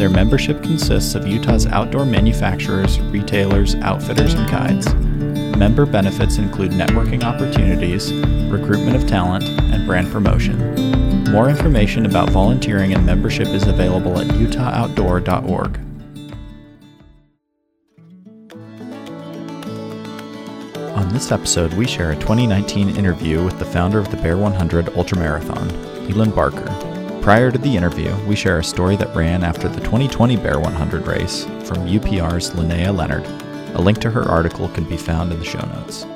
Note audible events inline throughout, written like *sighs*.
Their membership consists of Utah's outdoor manufacturers, retailers, outfitters, and guides. Member benefits include networking opportunities, recruitment of talent, and brand promotion. More information about volunteering and membership is available at utahoutdoor.org. On this episode, we share a 2019 interview with the founder of the Bear 100 Ultramarathon, Leland Barker. Prior to the interview, we share a story that ran after the 2020 Bear 100 race from UPR's Linnea Leonard. A link to her article can be found in the show notes.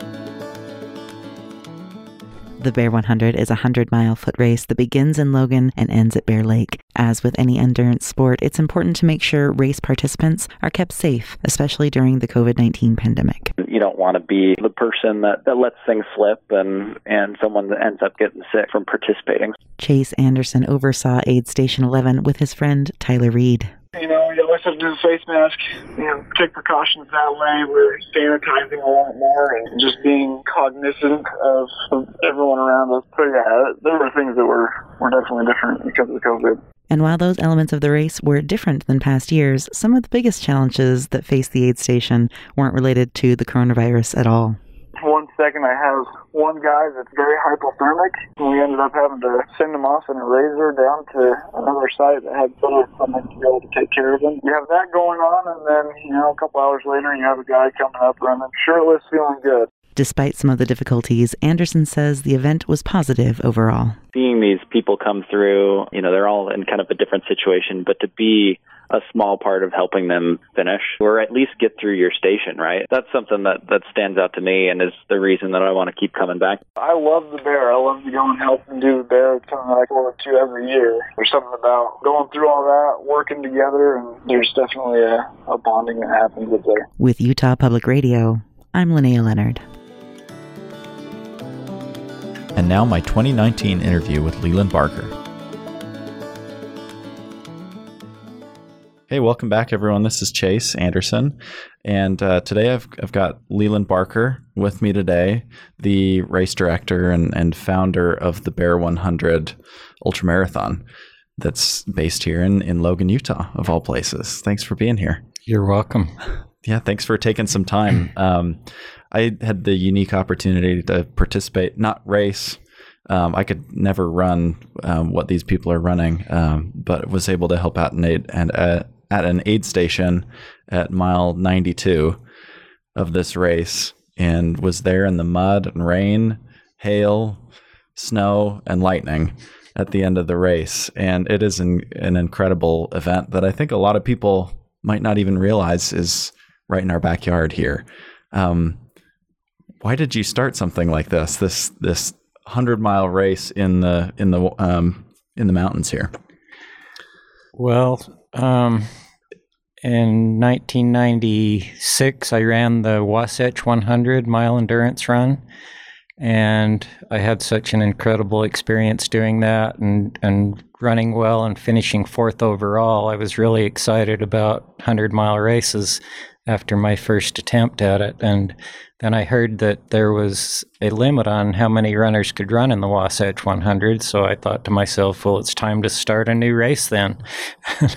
The Bear 100 is a 100 mile foot race that begins in Logan and ends at Bear Lake. As with any endurance sport, it's important to make sure race participants are kept safe, especially during the COVID 19 pandemic. You don't want to be the person that, that lets things slip and, and someone that ends up getting sick from participating. Chase Anderson oversaw Aid Station 11 with his friend Tyler Reed. You know, you always have to do the face mask, you know, take precautions that way. We're sanitizing a lot more and just being cognizant of, of everyone around us. So yeah, there were things that were, were definitely different because of COVID. And while those elements of the race were different than past years, some of the biggest challenges that faced the aid station weren't related to the coronavirus at all. One second, I have one guy that's very hypothermic, we ended up having to send him off in a razor down to another site that had better equipment to be able to take care of him. You have that going on, and then, you know, a couple hours later, you have a guy coming up running shirtless, feeling good. Despite some of the difficulties, Anderson says the event was positive overall. Seeing these people come through, you know, they're all in kind of a different situation, but to be a small part of helping them finish or at least get through your station, right? That's something that, that stands out to me and is the reason that I want to keep coming back. I love the bear. I love to go and help and do the bear. It's something that I look forward to every year. There's something about going through all that, working together, and there's definitely a, a bonding that happens up there. With Utah Public Radio, I'm Linnea Leonard. And now my 2019 interview with Leland Barker. Hey, welcome back, everyone. This is Chase Anderson, and uh, today I've I've got Leland Barker with me today, the race director and and founder of the Bear 100 Ultra Marathon that's based here in in Logan, Utah, of all places. Thanks for being here. You're welcome. Yeah, thanks for taking some time. *clears throat* Um, I had the unique opportunity to participate, not race. Um, I could never run um, what these people are running, um, but was able to help out in aid and uh, at an aid station at mile 92 of this race and was there in the mud and rain, hail, snow, and lightning at the end of the race. And it is an, an incredible event that I think a lot of people might not even realize is right in our backyard here. Um, why did you start something like this? This this hundred mile race in the in the um, in the mountains here. Well, um, in 1996, I ran the Wasatch 100 mile endurance run, and I had such an incredible experience doing that and and running well and finishing fourth overall. I was really excited about 100 mile races after my first attempt at it. And then I heard that there was a limit on how many runners could run in the Wasatch 100. So I thought to myself, well, it's time to start a new race then. *laughs*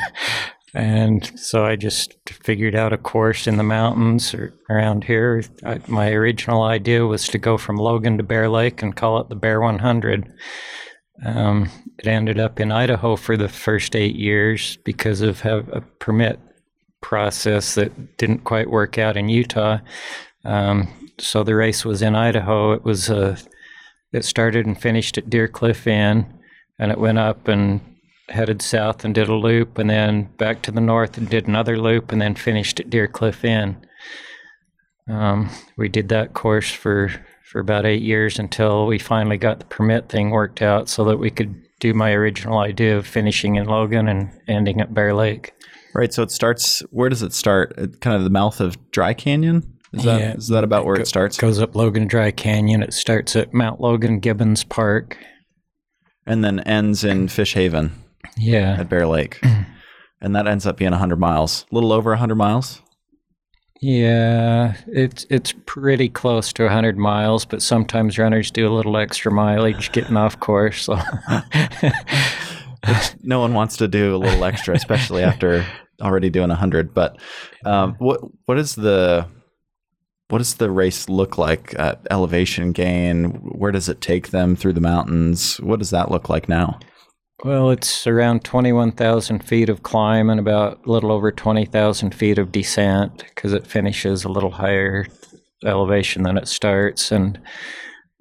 and so I just figured out a course in the mountains around here. I, my original idea was to go from Logan to Bear Lake and call it the Bear 100. Um, it ended up in Idaho for the first eight years because of a permit process that didn't quite work out in Utah. Um, so the race was in Idaho. It was uh, it started and finished at Deer Cliff Inn, and it went up and headed south and did a loop, and then back to the north and did another loop, and then finished at Deer Cliff Inn. Um, we did that course for for about eight years until we finally got the permit thing worked out, so that we could do my original idea of finishing in Logan and ending at Bear Lake. Right. So it starts. Where does it start? At kind of the mouth of Dry Canyon. Is that Yeah. is that about where Go- it starts? Goes up Logan Dry Canyon. It starts at Mount Logan Gibbons Park. and then ends in Fish Haven Yeah. at Bear Lake, *clears throat* and that ends up being hundred miles, a little over hundred miles. Yeah, it's it's pretty close to 100 miles, but sometimes runners do a little extra mileage getting off course. *laughs* *laughs* So No one wants to do a little extra, especially after *laughs* already doing a hundred. But um, what what is the what does the race look like at elevation gain? Where does it take them through the mountains? What does that look like now? Well, it's around 21,000 feet of climb and about a little over 20,000 feet of descent because it finishes a little higher elevation than it starts. And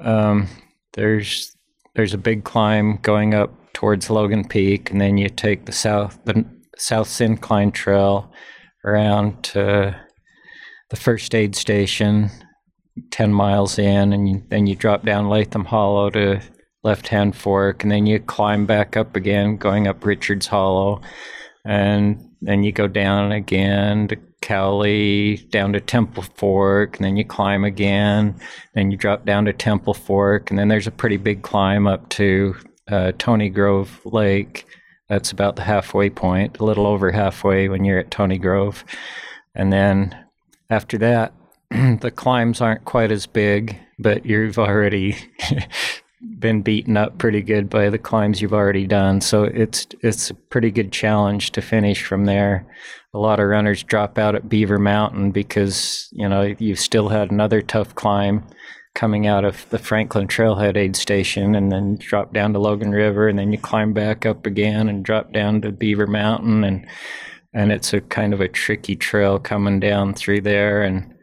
um, there's there's a big climb going up towards Logan Peak, and then you take the south the South Syncline Trail around to the first aid station, 10 miles in, and then you drop down Leatham Hollow to left hand fork, and then you climb back up again, going up Richards Hollow, and then you go down again to Cowley, down to Temple Fork, and then you climb again, then you drop down to Temple Fork, and then there's a pretty big climb up to uh, Tony Grove Lake. That's about the halfway point, a little over halfway when you're at Tony Grove. And then after that, *clears throat* the climbs aren't quite as big, but you've already *laughs* been beaten up pretty good by the climbs you've already done. So it's it's a pretty good challenge to finish from there. A lot of runners drop out at Beaver Mountain because you know you've still had another tough climb coming out of the Franklin Trailhead aid station, and then drop down to Logan River, and then you climb back up again and drop down to Beaver Mountain, and and it's a kind of a tricky trail coming down through there. And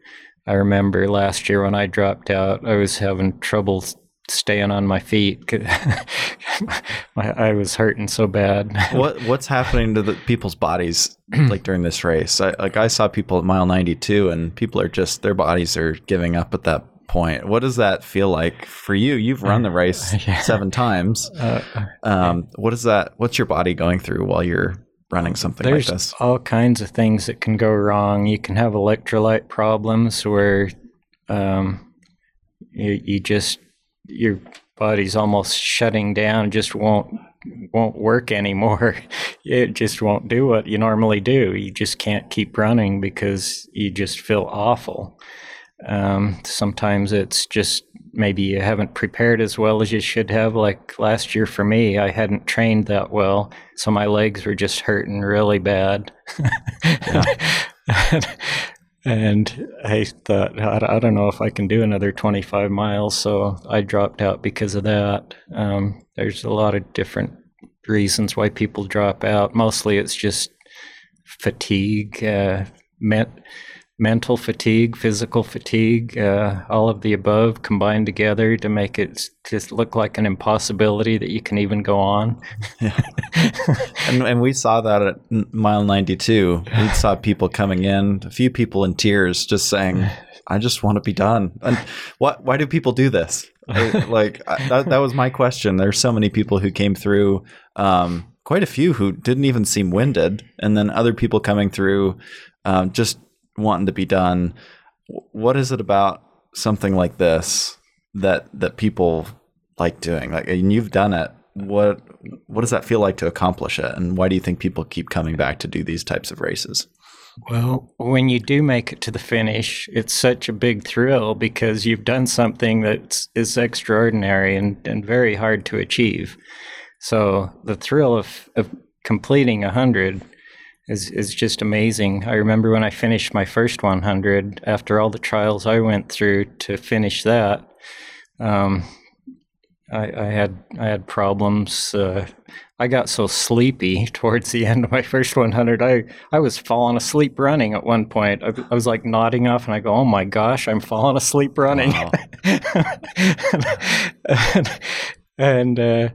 I remember last year when I dropped out, I was having trouble staying on my feet. *laughs* my, I was hurting so bad. *laughs* what what's happening to the people's bodies *clears throat* like during this race? I, like I saw people at mile ninety two, and people are just their bodies are giving up at that point. What does that feel like for you? You've run the *laughs* race Yeah. seven times. *laughs* Uh, Um, what is that? What's your body going through while you're running something There's like this? all kinds of things that can go wrong. You can have electrolyte problems where um, you, you just your body's almost shutting down, just won't won't work anymore. *laughs* It just won't do what you normally do. You just can't keep running because you just feel awful. Um, sometimes it's just maybe you haven't prepared as well as you should have. Like last year for me, I hadn't trained that well, so my legs were just hurting really bad. *laughs* and I thought, I I don't know if I can do another 25 miles, so I dropped out because of that. Um, there's a lot of different reasons why people drop out. Mostly it's just fatigue, uh, men- mental fatigue, physical fatigue, uh, all of the above combined together to make it just look like an impossibility that you can even go on. *laughs* And, and we saw that at mile 92. We saw people coming in, a few people in tears, just saying, "I just want to be done." And what? Why do people do this? Like that, that was my question. There's so many people who came through. Um, quite a few who didn't even seem winded, and then other people coming through, um, just wanting to be done. What is it about something like this that that people like doing? Like, and you've done it. What what does that feel like to accomplish it, and why do you think people keep coming back to do these types of races? Well, when you do make it to the finish, it's such a big thrill because you've done something that is extraordinary and, and very hard to achieve. So the thrill of, of completing a hundred is is just amazing. I remember when I finished my first 100 after all the trials I went through to finish that. Um, I, I had I had problems. Uh, I got so sleepy *laughs* towards the end of my first 100. I I was falling asleep running at one point. I, I was like nodding off, and I go, "Oh my gosh, I'm falling asleep running." Wow. *laughs* and and uh,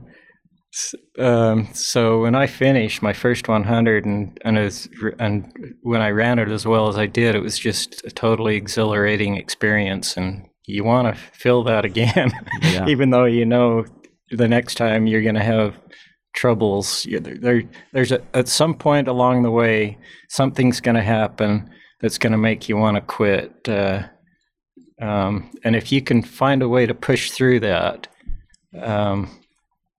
um, so when I finished my first 100, and and, was, and when I ran it as well as I did, it was just a totally exhilarating experience, and you want to feel that again, *laughs* Yeah. even though you know the next time you're going to have troubles. There, there's a, at some point along the way, something's going to happen that's going to make you want to quit. Uh, um, and if you can find a way to push through that, um,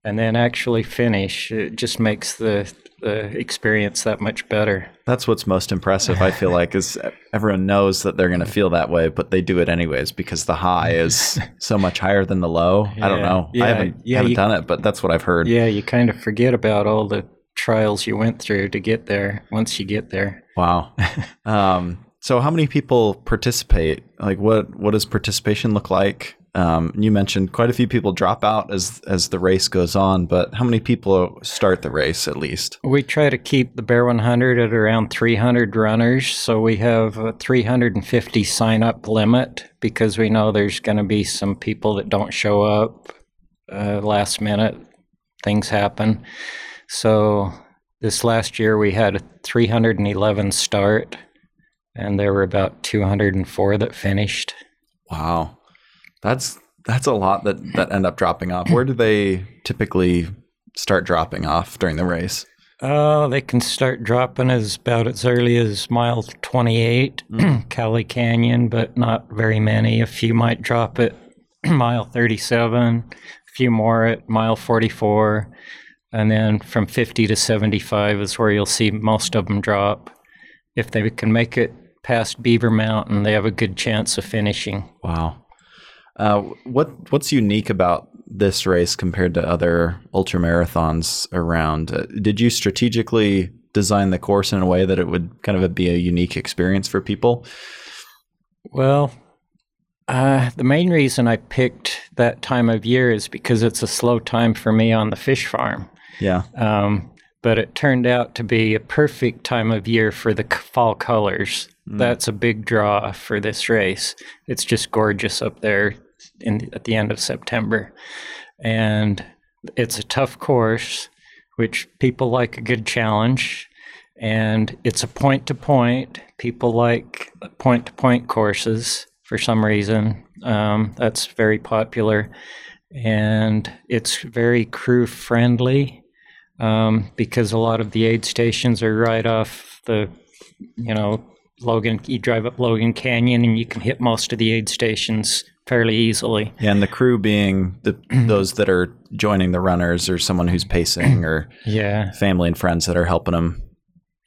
and then actually finish, it just makes the the experience that much better. That's what's most impressive. I feel like is everyone knows that they're going to feel that way, but they do it anyways because the high is *laughs* so much higher than the low. Yeah. I don't know. Yeah. I haven't, Yeah, haven't you- done it, but that's what I've heard. Yeah, you kind of forget about all the trials you went through to get there. Once you get there, Wow. *laughs* um, so how many people participate? Like what what does participation look like? Um, you mentioned quite a few people drop out as as the race goes on, but how many people start the race at least? we try to keep the Bear 100 at around 300 runners. So we have a 350 sign up limit because we know there's going to be some people that don't show up uh, last minute. Things happen. So this last year we had 311 start, and there were about 204 that finished. Wow. That's that's a lot that that end up dropping off. Where do they typically start dropping off during the race? Oh, they can start dropping as about as early as mile 28, mm. *clears throat* Cowley Canyon, but not very many. A few might drop at *clears throat* mile 37, a few more at mile 44, and then from 50 to 75 is where you'll see most of them drop. If they can make it past Beaver Mountain, they have a good chance of finishing. Wow. Uh, what what's unique about this race compared to other ultra marathons around? Uh, did you strategically design the course in a way that it would kind of be a unique experience for people? Well, uh, the main reason I picked that time of year is because it's a slow time for me on the fish farm. Yeah. Um, but it turned out to be a perfect time of year for the fall colors. That's a big draw for this race. It's just gorgeous up there in, at the end of September. And it's a tough course, which people like a good challenge. And it's a point to point. People like point to point courses for some reason. Um, that's very popular. And it's very crew friendly um, because a lot of the aid stations are right off the, you know, Logan. You drive up Logan Canyon and you can hit most of the aid stations fairly easily. Yeah, and the crew being the *clears throat* those that are joining the runners or someone who's pacing or *clears throat* Yeah, family and friends that are helping them.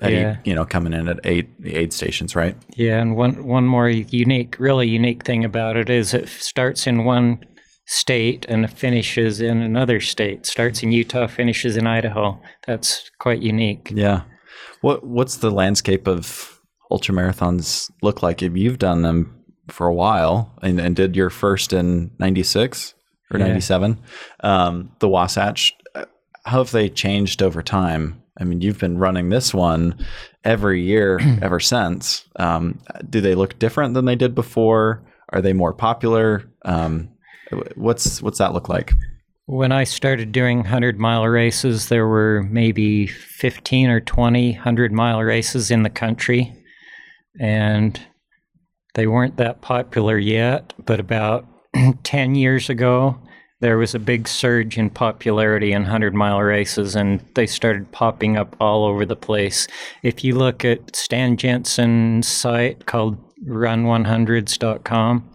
Yeah. each- you know, coming in at eight aid stations, right? yeah. And one one more unique, really unique thing about it is it starts in one state and finishes in another state. Starts in Utah, finishes in Idaho. That's quite unique. Yeah. What What's the landscape of ultra marathons look like? If you've done them for a while and, and did your first in '96 or Yeah. '97, um, the Wasatch, uh, how have they changed over time? I mean, you've been running this one every year *clears throat* ever since. Um, do they look different than they did before? Are they more popular? Um, what's What's that look like? When I started doing 100 mile races, there were maybe 15 or 20 100 mile races in the country. And they weren't that popular yet, but about *clears throat* 10 years ago, there was a big surge in popularity in 100 mile races, and they started popping up all over the place. If you look at Stan Jensen's site called run100s.com,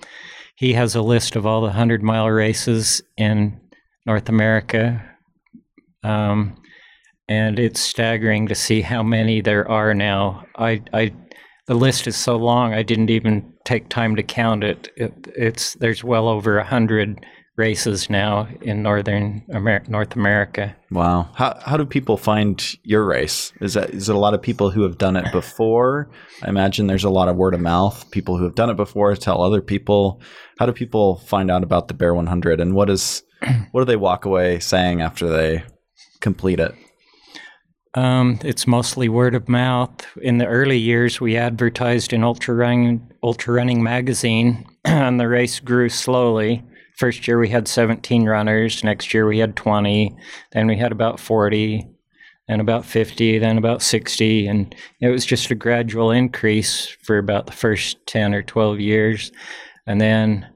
he has a list of all the 100 mile races in North America. Um, and it's staggering to see how many there are now. I, I, the list is so long, I didn't even take time to count it. it it's there's well over a hundred races now in northern Amer- North America. Wow. How how do people find your race? Is that is it a lot of people who have done it before? I imagine there's a lot of word of mouth. People who have done it before tell other people. How do people find out about the Bear 100 and what is what do they walk away saying after they complete it? Um, it's mostly word of mouth. In the early years, we advertised in Ultra Running, Ultra Running magazine, *clears throat* and the race grew slowly. First year we had 17 runners. Next year we had 20. Then we had about 40, then about 50, then about 60, and it was just a gradual increase for about the first 10 or 12 years. And then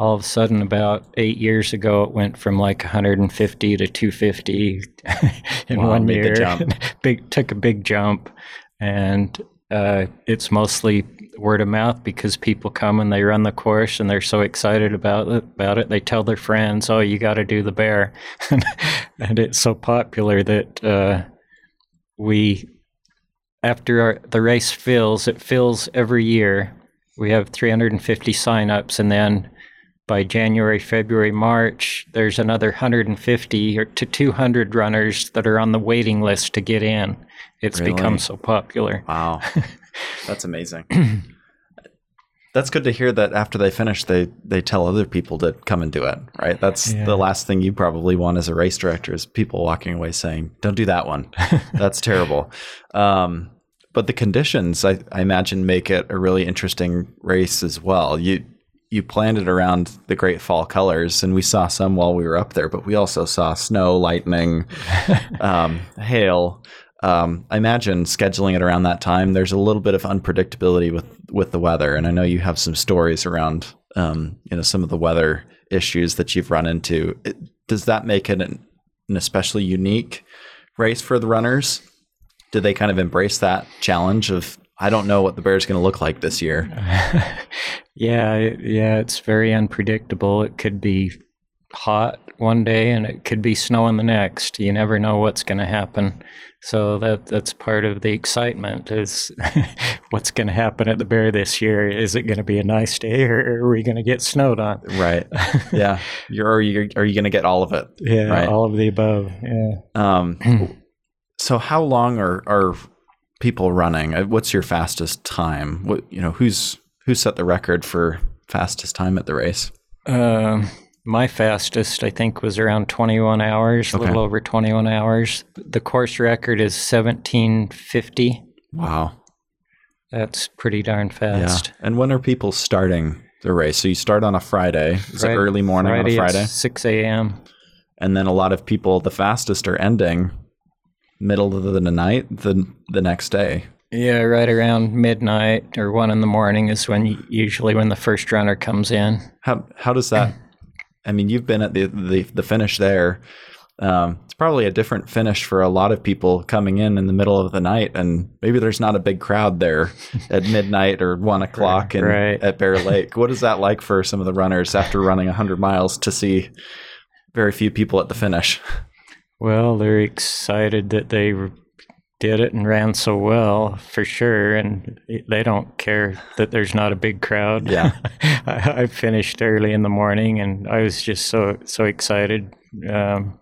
all of a sudden, about eight years ago, it went from like 150 to 250 *laughs* in Wow, one year. jump. *laughs* big took a big jump, and uh, it's mostly word of mouth because people come and they run the course and they're so excited about it. About it, they tell their friends, "Oh, you got to do the bear," *laughs* and it's so popular that uh, we, after our, the race fills, it fills every year. We have 350 signups, and then by January, February, March, there's another 150 to 200 runners that are on the waiting list to get in. It's Really? become so popular. Wow, *laughs* that's amazing. *clears throat* that's good to hear that after they finish, they they tell other people to come and do it. Right. That's Yeah. the last thing you probably want as a race director is people walking away saying, "Don't do that one. *laughs* That's terrible." Um, but the conditions, I, I imagine, make it a really interesting race as well. You you planned it around the great fall colors, and we saw some while we were up there, but we also saw snow, lightning, *laughs* um, hail. Um, I imagine scheduling it around that time. There's a little bit of unpredictability with with the weather, and I know you have some stories around um, you know some of the weather issues that you've run into. It, does that make it an, an especially unique race for the runners? Did they kind of embrace that challenge of I don't know what the bear's going to look like this year? *laughs* yeah, yeah, it's very unpredictable. It could be hot one day and it could be snowing the next. You never know what's going to happen. So that that's part of the excitement is *laughs* what's going to happen at the bear this year. Is it going to be a nice day or are we going to get snowed on? Right. *laughs* Yeah. You're are you are you going to get all of it? Yeah, Right. all of the above. Yeah. Um, *clears throat* so how long are are people running? Uh, What's your fastest time? What you know? Who's who set the record for fastest time at the race? Um, my fastest, I think, was around 21 hours, a little over 21 hours. The course record is 1750. Wow. That's pretty darn Yeah. fast. And when are people starting the race? So you start on a Friday. Is Friday- it early morning Friday, on a Friday? 6 a.m. And then a lot of people, the fastest, are ending middle of the night the the next day. Yeah, right around midnight or 1 in the morning is when usually when the first runner comes in. How how does that? I mean, you've been at the the, the finish there. Um, it's probably a different finish for a lot of people coming in in the middle of the night, and maybe there's not a big crowd there *laughs* at midnight or one o'clock in, Right. at Bear Lake. What is that like for some of the runners after running hundred miles to see very few people at the finish? *laughs* Well, they're excited that they did it and ran so well for sure, and they don't care that there's not a big crowd. Yeah. *laughs* I, I finished early in the morning, and I was just so so excited. Um,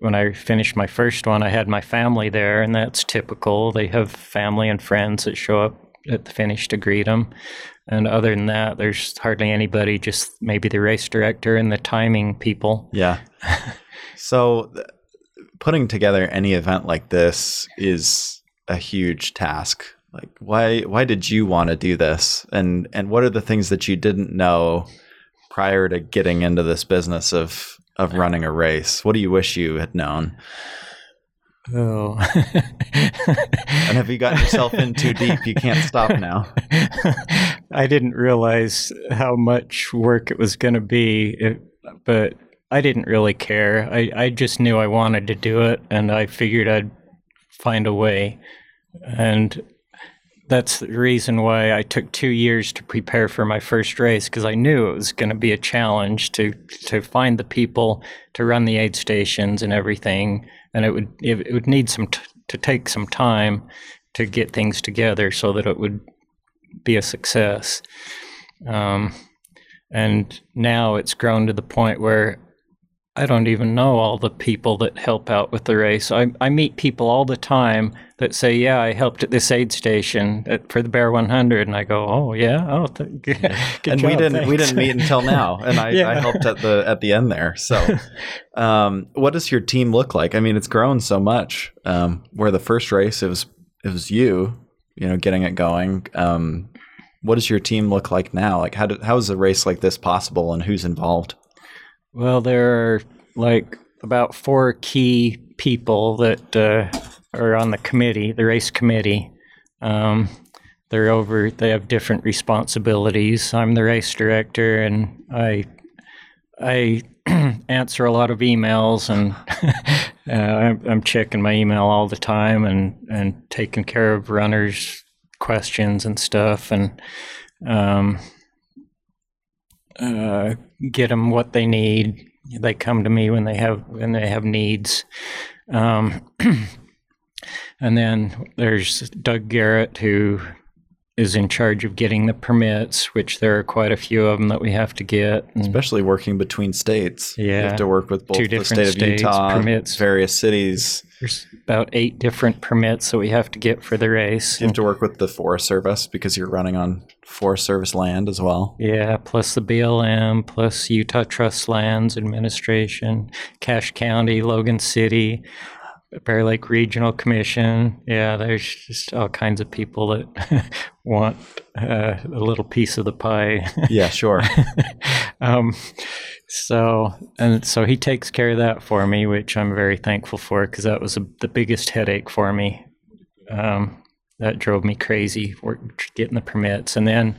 when I finished my first one, I had my family there, and that's typical. They have family and friends that show up at the finish to greet them. And other than that, there's hardly anybody, just maybe the race director and the timing people. Yeah. *laughs* so th- putting together any event like this is a huge task. Like why why did you want to do this? And and what are the things that you didn't know prior to getting into this business of of running a race? What do you wish you had known? Oh. And have you gotten yourself in too deep? You can't stop now. *laughs* I didn't realize how much work it was going to be, it, but I didn't really care. I, I just knew I wanted to do it, and I figured I'd find a way. And that's the reason why I took two years to prepare for my first race because I knew it was going to be a challenge to to find the people to run the aid stations and everything, and it would it, would need some t- to take some time to get things together so that it would be a success. Um, and now it's grown to the point where I don't even know all the people that help out with the race. I, I meet people all the time that say, "Yeah, I helped at this aid station at, for the Bear 100," and I go, "Oh yeah, oh th- *laughs* good and we didn't we didn't meet until now and I, *laughs* Yeah. I helped at the at the end there. So *laughs* um, what does your team look like? I mean it's grown so much um, where the first race it was it was you you know getting it going. Um, what does your team look like now? Like how, do, how is a race like this possible and who's involved Well, there are like about four key people that uh, are on the committee, the race committee. Um, they're over. They have different responsibilities. I'm the race director, and I I *clears throat* answer a lot of emails, and *laughs* uh, I'm, I'm checking my email all the time, and and taking care of runners' questions and stuff, and um, uh, get them what they need. They come to me when they have when they have needs. Um, *clears throat* and then there's Doug Garrett, who is in charge of getting the permits, which there are quite a few of them that we have to get. And Especially working between states. You Yeah. have to work with both Two the different state of states, Utah, permits. various cities. there's about eight different permits that we have to get for the race. You have to work with the Forest Service because you're running on Forest Service land as well. Yeah, plus the BLM, plus Utah Trust Lands Administration, Cache County, Logan City, Bear Lake Regional Commission. Yeah, there's just all kinds of people that *laughs* want uh, a little piece of the pie. Yeah, sure. *laughs* um, so and so he takes care of that for me, which I'm very thankful for because that was a, the biggest headache for me. Um, that drove me crazy getting the permits, and then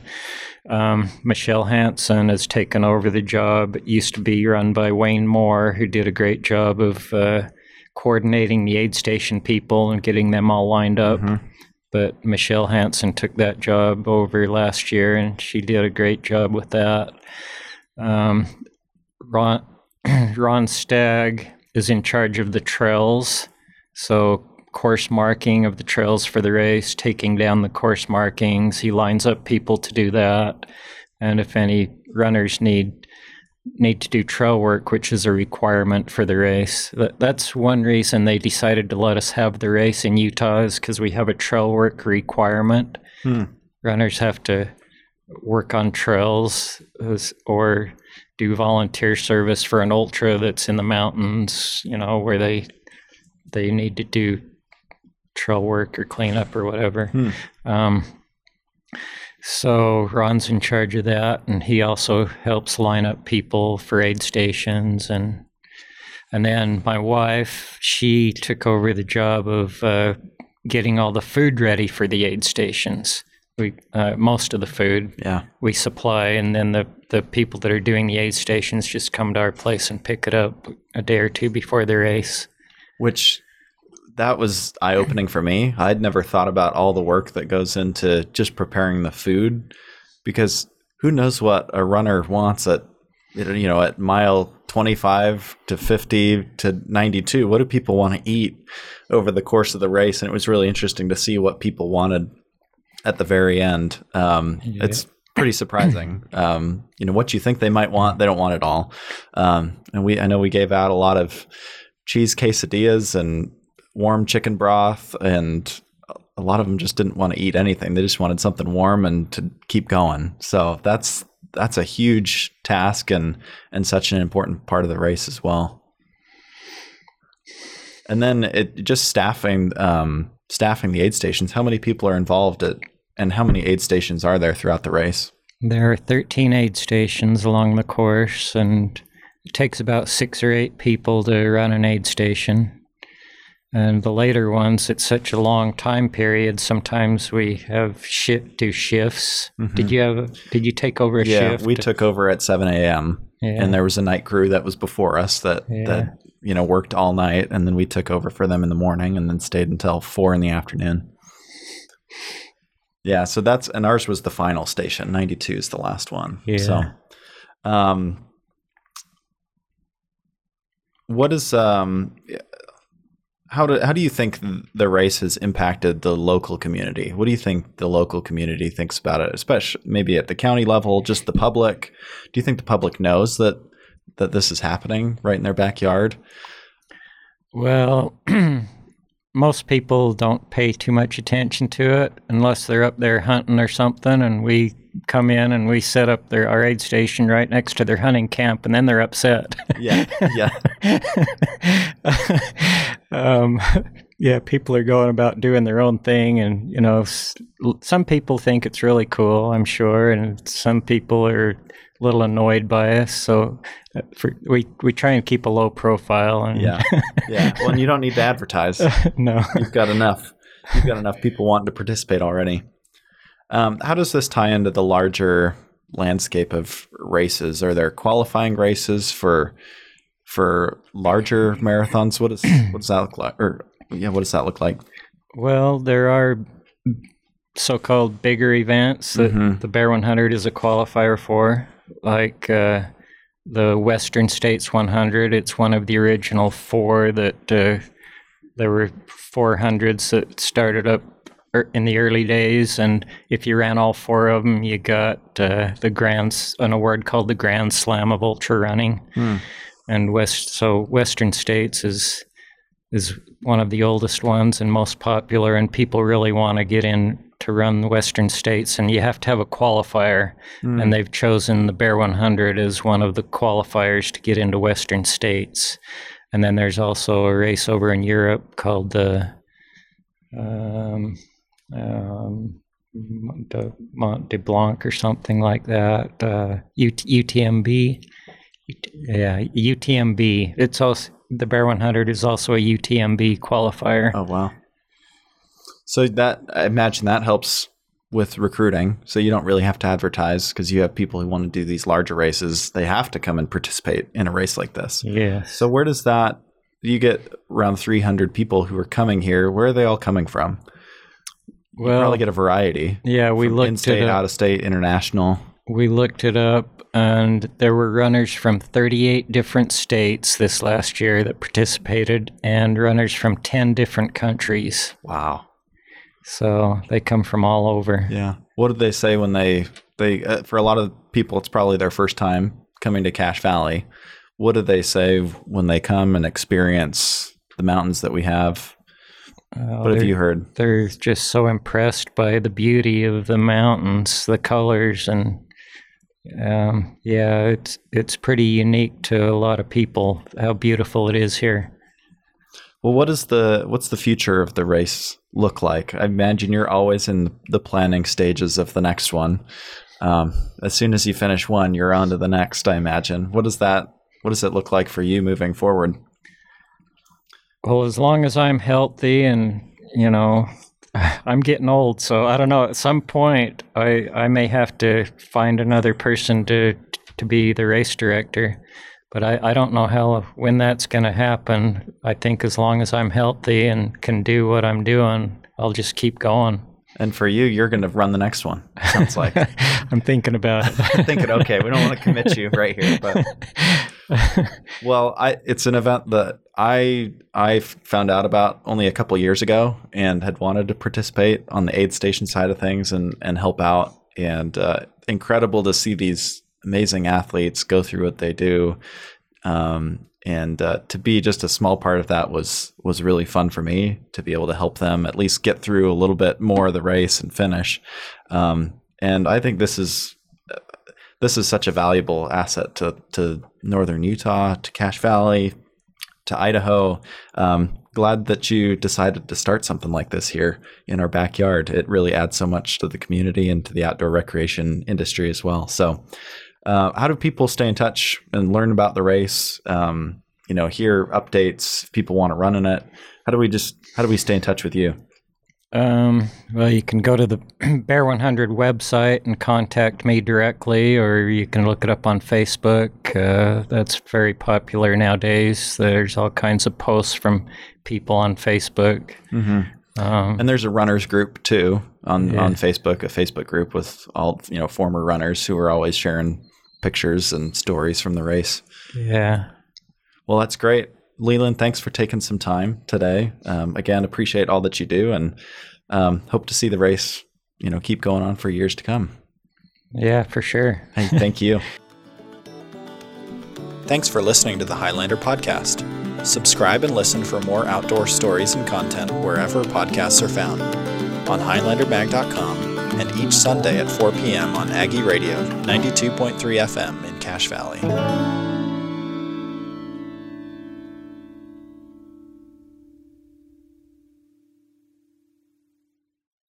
um, Michelle Hanson has taken over the job. It used to be run by Wayne Moore, who did a great job of uh, coordinating the aid station people and getting them all lined up. But Michelle Hanson took that job over last year, and she did a great job with that. Um, Ron, *clears throat* Ron Stagg is in charge of the trails, so course marking of the trails for the race, taking down the course markings. He lines up people to do that, and if any runners need need to do trail work, which is a requirement for the race. That, that's one reason they decided to let us have the race in Utah is because we have a trail work requirement. Hmm. Runners have to work on trails or do volunteer service for an ultra that's in the mountains, you know, where they they need to do trail work or cleanup or whatever. Hmm. Um, so Ron's in charge of that, and he also helps line up people for aid stations and and then my wife, she took over the job of uh, getting all the food ready for the aid stations. We uh, most of the food Yeah. we supply, and then the the people that are doing the aid stations just come to our place and pick it up a day or two before the race. Which that was eye opening for me. I'd never thought about all the work that goes into just preparing the food because who knows what a runner wants at you know at mile 25 to 50 to 92 what do people want to eat over the course of the race? And it was really interesting to see what people wanted at the very end. Um, Yeah. it's pretty surprising. *clears throat* Um, you know what you think they might want they don't want it all. Um, and we i know we gave out a lot of cheese quesadillas and warm chicken broth and a lot of them just didn't want to eat anything. They just wanted something warm and to keep going. So that's that's a huge task and and such an important part of the race as well. And then it just staffing um, staffing the aid stations how many people are involved at and how many aid stations are there throughout the race? There are 13 aid stations along the course, and it takes about six or eight people to run an aid station. And the later ones, it's such a long time period. Sometimes we have shift do shifts. Did you have? Did you take over a Mm-hmm. yeah shift? we took over at 7 a.m Yeah. and there was a night crew that was before us that Yeah. that you know worked all night and then we took over for them in the morning and then stayed until four in the afternoon yeah so that's and ours was the final station 92 is the last one Yeah. so um what is um how do how do you think the race has impacted the local community? What do you think the local community thinks about it, especially maybe at the county level, just the public? Do you think the public knows that that this is happening right in their backyard? Well, *clears throat* most people don't pay too much attention to it unless they're up there hunting or something, and we come in and we set up their our aid station right next to their hunting camp, and then they're upset. Yeah, yeah, *laughs* um, *laughs* yeah, people are going about doing their own thing, and you know, s- some people think it's really cool. I'm sure, and some people are a little annoyed by us. So, uh, for, we we try and keep a low profile. And yeah, *laughs* yeah. Well, and you don't need to advertise. *laughs* no. You've got enough. You've got enough people wanting to participate already. Um, how does this tie into the larger landscape of races? Are there qualifying races for for larger marathons? What is what does that look like? Or yeah, what does that look like? Well, there are so-called bigger events that Mhm. the Bear 100 is a qualifier for, like uh, the Western States 100. It's one of the original four that uh, there were 400s that started up er- in the early days, and if you ran all four of them, you got uh, the grand an award called the Grand Slam of ultra running. Hmm. And West so Western States is is one of the oldest ones and most popular, and people really want to get in to run the Western States, and you have to have a qualifier, and they've chosen the Bear 100 as one of the qualifiers to get into Western States. And then there's also a race over in Europe called the um, um, Mont de, Mont de Blanc or something like that. Uh, UT, UTMB. Yeah, UTMB. It's also the Bear 100 is also a UTMB qualifier. Oh wow! So that I imagine that helps with recruiting. So you don't really have to advertise because you have people who want to do these larger races. They have to come and participate in a race like this. Yeah. So where does that? You get around 300 people who are coming here. Where are they all coming from? You Well, probably get a variety. yeah, we looked in-state, it out of state, international. We looked it up, and there were runners from 38 different states this last year that participated, and runners from 10 different countries. Wow. So they come from all over. Yeah. What did they say when they they uh, for a lot of people it's probably their first time coming to Cache Valley. What do they say when they come and experience the mountains that we have? Uh, What have you heard? They're just so impressed by the beauty of the mountains, the colors, and um, yeah, it's it's pretty unique to a lot of people how beautiful it is here. Well, what is the what's the future of the race look like? I imagine you're always in the planning stages of the next one. Um, as soon as you finish one, you're on to the next. I imagine. What does that What does it look like for you moving forward? Well, as long as I'm healthy and you know, *sighs* I'm getting old, so I don't know. At some point, I I may have to find another person to to be the race director, but I I don't know how when that's going to happen. I think as long as I'm healthy and can do what I'm doing, I'll just keep going. And for you, you're going to run the next one. Sounds like. *laughs* I'm thinking about it. *laughs* thinking, okay, we don't want to commit you right here, but *laughs* *laughs* well, I it's an event that I I found out about only a couple years ago and had wanted to participate on the aid station side of things and and help out. And uh, incredible to see these amazing athletes go through what they do. Um, and uh, to be just a small part of that was was really fun for me to be able to help them at least get through a little bit more of the race and finish. Um, and I think this is this is such a valuable asset to to northern Utah, to Cache Valley, to Idaho. Um, glad that you decided to start something like this here in our backyard. It really adds so much to the community and to the outdoor recreation industry as well. So, uh, how do people stay in touch and learn about the race? Um, you know, hear updates. If people want to run in it, how do we just how do we stay in touch with you? Um, well, you can go to the *clears throat* Bear 100 website and contact me directly, or you can look it up on Facebook. Uh, that's very popular nowadays. There's all kinds of posts from people on Facebook. Um, And there's a runners group too on Yeah. on Facebook, a Facebook group with all you know former runners who are always sharing pictures and stories from the race. yeah. Well, that's great, Leland. Thanks for taking some time today. Um, again, appreciate all that you do, and um, hope to see the race. You know, keep going on for years to come. Yeah, for sure. Hey, thank you. *laughs* Thanks for listening to the Highlander Podcast. Subscribe and listen for more outdoor stories and content wherever podcasts are found on HighlanderMag.com and each Sunday at 4 p.m. on Aggie Radio 92.3 FM in Cache Valley.